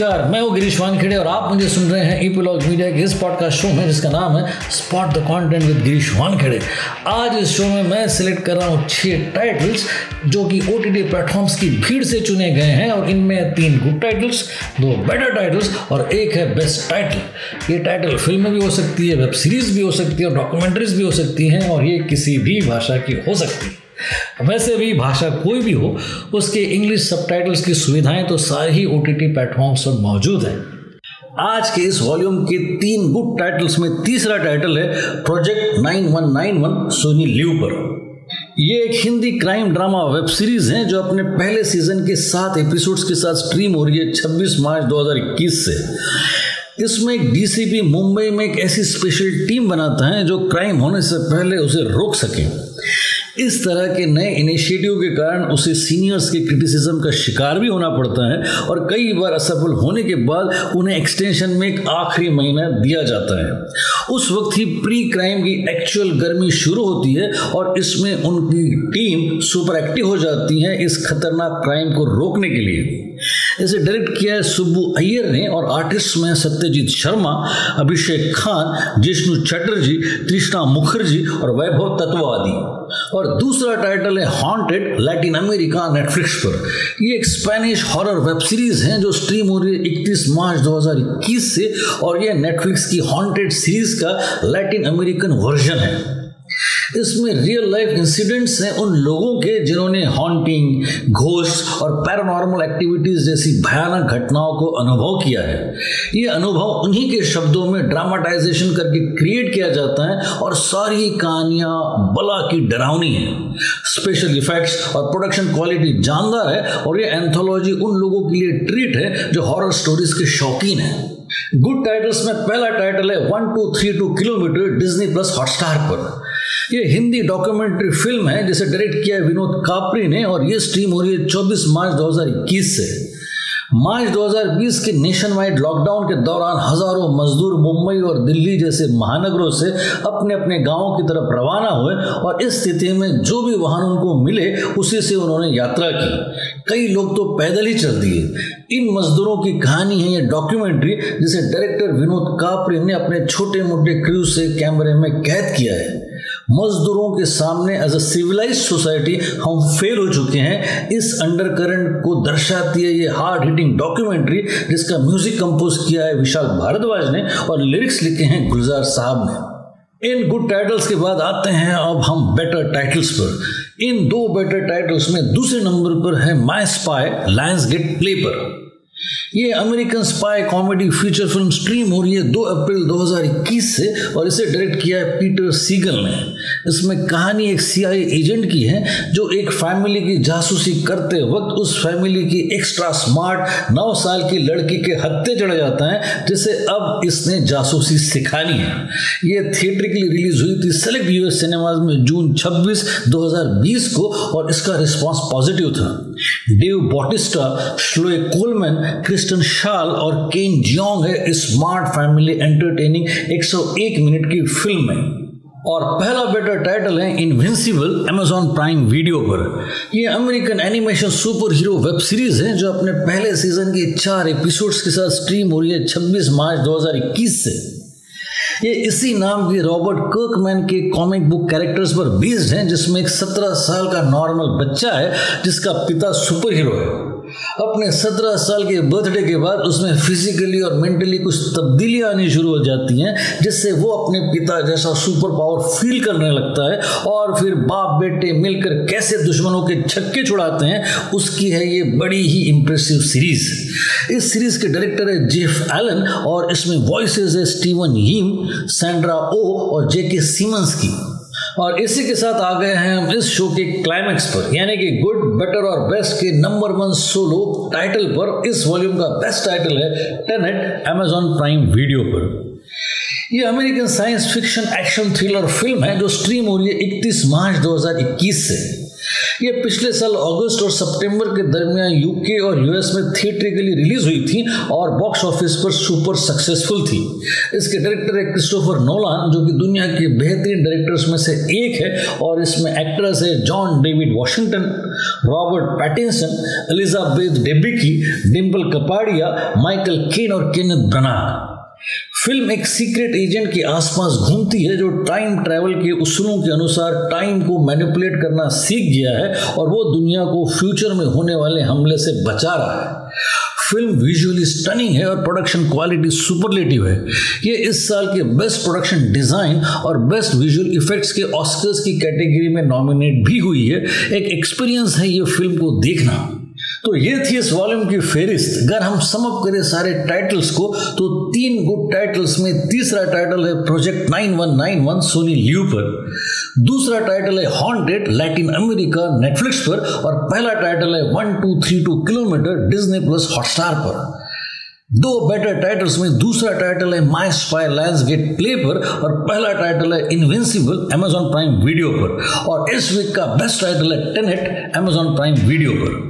नमस्कार, मैं हूँ गिरीश वानखेड़े और आप मुझे सुन रहे हैं ईपीलॉग मीडिया के इस पॉडकास्ट शो में, जिसका नाम है spot the content with Girish Wankhede. आज इस शो में मैं सिलेक्ट कर रहा हूँ छह टाइटल्स जो कि ओ टी प्लेटफॉर्म्स की भीड़ से चुने गए हैं, और इनमें तीन गुड टाइटल्स दो बेटर टाइटल्स और एक है बेस्ट टाइटल ये टाइटल फ़िल्म भी हो सकती है वेब सीरीज़ भी हो सकती है, और डॉक्यूमेंट्रीज भी हो सकती हैं, और ये किसी भी भाषा की हो सकती है। वैसे भी भाषा कोई भी हो, उसके इंग्लिश सबटाइटल्स की सुविधाएँ तो सारे ही ओ टी टी प्लेटफॉर्म्स पर मौजूद हैं। आज के इस वॉल्यूम के तीन बुक टाइटल्स में तीसरा टाइटल है प्रोजेक्ट 9191 सोनी लीव पर। ये एक Hindi crime drama web series है जो अपने पहले सीज़न के सात एपिसोड्स के साथ स्ट्रीम हो रही है 26 मार्च 2021 से। इसमें एक डीसीपी मुंबई में एक ऐसी स्पेशल टीम बनाता है जो क्राइम होने से पहले उसे रोक सके। इस तरह के नए इनिशिएटिव के कारण उसे सीनियर्स के क्रिटिसिज्म का शिकार भी होना पड़ता है और कई बार असफल होने के बाद उन्हें एक्सटेंशन में एक आखिरी महीना दिया जाता है। उस वक्त ही प्री क्राइम की एक्चुअल गर्मी शुरू होती है और इसमें उनकी टीम सुपर एक्टिव हो जाती है इस खतरनाक क्राइम को रोकने के लिए। इसे डायरेक्ट किया है सुब्बू अय्यर ने और आर्टिस्ट में सत्यजीत शर्मा, अभिषेक खान, जिष्णु चटर्जी, तृष्णा मुखर्जी और वैभव तत्वादी। और दूसरा टाइटल है हॉन्टेड लैटिन अमेरिका नेटफ्लिक्स पर। ये एक स्पेनिश हॉरर वेब सीरीज़ है जो स्ट्रीम हो रही है इकतीस मार्च 2021 से और ये नेटफ्लिक्स की हॉन्टेड सीरीज़ का लैटिन अमेरिकन वर्जन है। इसमें रियल लाइफ इंसिडेंट्स हैं उन लोगों के जिन्होंने हॉन्टिंग घोष और पैरानॉर्मल एक्टिविटीज़ जैसी भयानक घटनाओं को अनुभव किया है। ये अनुभव उन्हीं के शब्दों में ड्रामाटाइजेशन करके क्रिएट किया जाता है और सारी कहानियाँ बला की डरावनी है। स्पेशल इफेक्ट्स और प्रोडक्शन क्वालिटी जानदार है और ये एंथोलॉजी उन लोगों के लिए ट्रीट है जो हॉरर स्टोरीज के शौकीन हैं। गुड टाइटल्स में पहला टाइटल है one two three two kilometre Disney plus Hotstar पर। ये हिंदी डॉक्यूमेंट्री फ़िल्म है, जिसे डायरेक्ट किया है विनोद कापरी ने, और ये स्ट्रीम हो रही है 24 मार्च 2021 से। मार्च 2020 के नेशन वाइड लॉकडाउन के दौरान हज़ारों मजदूर मुंबई और दिल्ली जैसे महानगरों से अपने अपने गाँवों की तरफ़ रवाना हुए, और इस स्थिति में जो भी वाहन उनको मिले, उसी से उन्होंने यात्रा की। कई लोग तो पैदल ही चल दिए। इन मजदूरों की कहानी है ये डॉक्यूमेंट्री जिसे डायरेक्टर विनोद कापरी ने अपने छोटे मोटे क्रू से कैमरे में कैद किया है। मजदूरों के सामने एज अ सिविलाइज सोसाइटी हम फेल हो चुके हैं। इस अंडर करंट को दर्शाती है ये हार्ड हिटिंग डॉक्यूमेंट्री जिसका म्यूज़िक कंपोज किया है विशाल भारद्वाज ने और लिरिक्स लिखे हैं गुलजार साहब ने। इन गुड टाइटल्स के बाद आते हैं अब हम बेटर टाइटल्स पर। इन दो बेटर टाइटल्स में दूसरे नंबर पर है my spy Lionsgate play पर। ये American spy comedy feature film stream हो रही है 2 अप्रैल 2021 से, और इसे डायरेक्ट किया है पीटर सीगल ने। इसमें कहानी एक सीआईए एजेंट की है, जो एक फैमिली की जासूसी करते वक्त उस फैमिली की एक्स्ट्रा स्मार्ट नौ साल की लड़की के हत्ते चढ़ जाता है, जिसे अब इसने जासूसी सिखानी है। ये थिएटर रिलीज़ हुई थी सेलेक्ट यूएस सिनेमाज में जून 26 2020 को, और इसका रिस्पॉन्स पॉजिटिव था। Dave Bautista Chloe Coleman Kristen Schaal और केन जियोंग है स्मार्ट फैमिली एंटरटेनिंग 101 मिनट की फ़िल्म है और पहला बेटर टाइटल है इनविंसिबल अमेजॉन प्राइम वीडियो पर। यह American animation superhero web series है जो अपने पहले सीज़न के चार एपिसोड्स के साथ स्ट्रीम हो रही है 26 मार्च 2021 से। ये इसी नाम की रॉबर्ट कर्कमैन के कॉमिक बुक कैरेक्टर्स पर बेस्ड हैं, जिसमें एक सत्रह साल का नॉर्मल बच्चा है, जिसका पिता सुपर हीरो है। अपने सत्रह साल के बर्थडे के बाद उसमें फिजिकली और मेंटली कुछ तब्दीलियाँ आनी शुरू हो जाती हैं, जिससे वो अपने पिता जैसा सुपर पावर फील करने लगता है और फिर बाप बेटे मिलकर कैसे दुश्मनों के छक्के छुड़ाते हैं, उसकी है ये बड़ी ही इंप्रेसिव सीरीज़ इस सीरीज़ के डायरेक्टर है जेफ एलन और इसमें वॉइस है स्टीवन हीम सैंड्रा ओ और जेके सीमंस की। और इसी के साथ आ गए हैं हम इस शो के क्लाइमैक्स पर। यानी कि गुड बेटर और बेस्ट के नंबर वन सोलो टाइटल पर इस वॉल्यूम का बेस्ट टाइटल है टेनेट अमेजॉन प्राइम वीडियो पर। यह American science fiction action thriller film है जो स्ट्रीम हो रही है 31 मार्च 2021 से। ये पिछले साल अगस्त और सितंबर के दरमियान यूके और यूएस में थिएट्रिकली रिलीज़ हुई थी और बॉक्स ऑफ़िस पर सुपर सक्सेसफुल थी। इसके डायरेक्टर है क्रिस्टोफर नोलान जो कि दुनिया के बेहतरीन डायरेक्टर्स में से एक है और इसमें एक्ट्रेस है John David Washington Robert Pattinson Elizabeth Debicki Dimple Kapadia Michael Caine और केनेथ ब्रनाड फ़िल्म एक सीक्रेट एजेंट के आसपास घूमती है जो टाइम ट्रैवल के उसूलों के अनुसार टाइम को मैनिपुलेट करना सीख गया है और वो दुनिया को फ्यूचर में होने वाले हमले से बचा रहा है। फ़िल्म विजुअली स्टनिंग है और प्रोडक्शन क्वालिटी सुपरलेटिव है। ये इस साल के बेस्ट प्रोडक्शन डिज़ाइन और बेस्ट विजुअल इफेक्ट्स के ऑस्कर्स की कैटेगरी में नॉमिनेट भी हुई है। एक एक्सपीरियंस है ये फ़िल्म को देखना। तो ये थी इस वॉल्यूम की फेरिस्त अगर हम समअप करें सारे टाइटल्स को तो तीन गुड टाइटल्स में तीसरा टाइटल है प्रोजेक्ट 9191 सोनी ल्यू पर दूसरा टाइटल है हॉन्टेड लैटिन अमेरिका नेटफ्लिक्स पर, और पहला टाइटल है one two three two kilometre Disney plus Hotstar पर। दो बेटर टाइटल्स में दूसरा टाइटल है my spy lines gate play पर, और पहला टाइटल है इनविंसिबल अमेजॉन प्राइम वीडियो पर। और इस वीक का बेस्ट टाइटल है टेनेट अमेजॉन प्राइम वीडियो पर।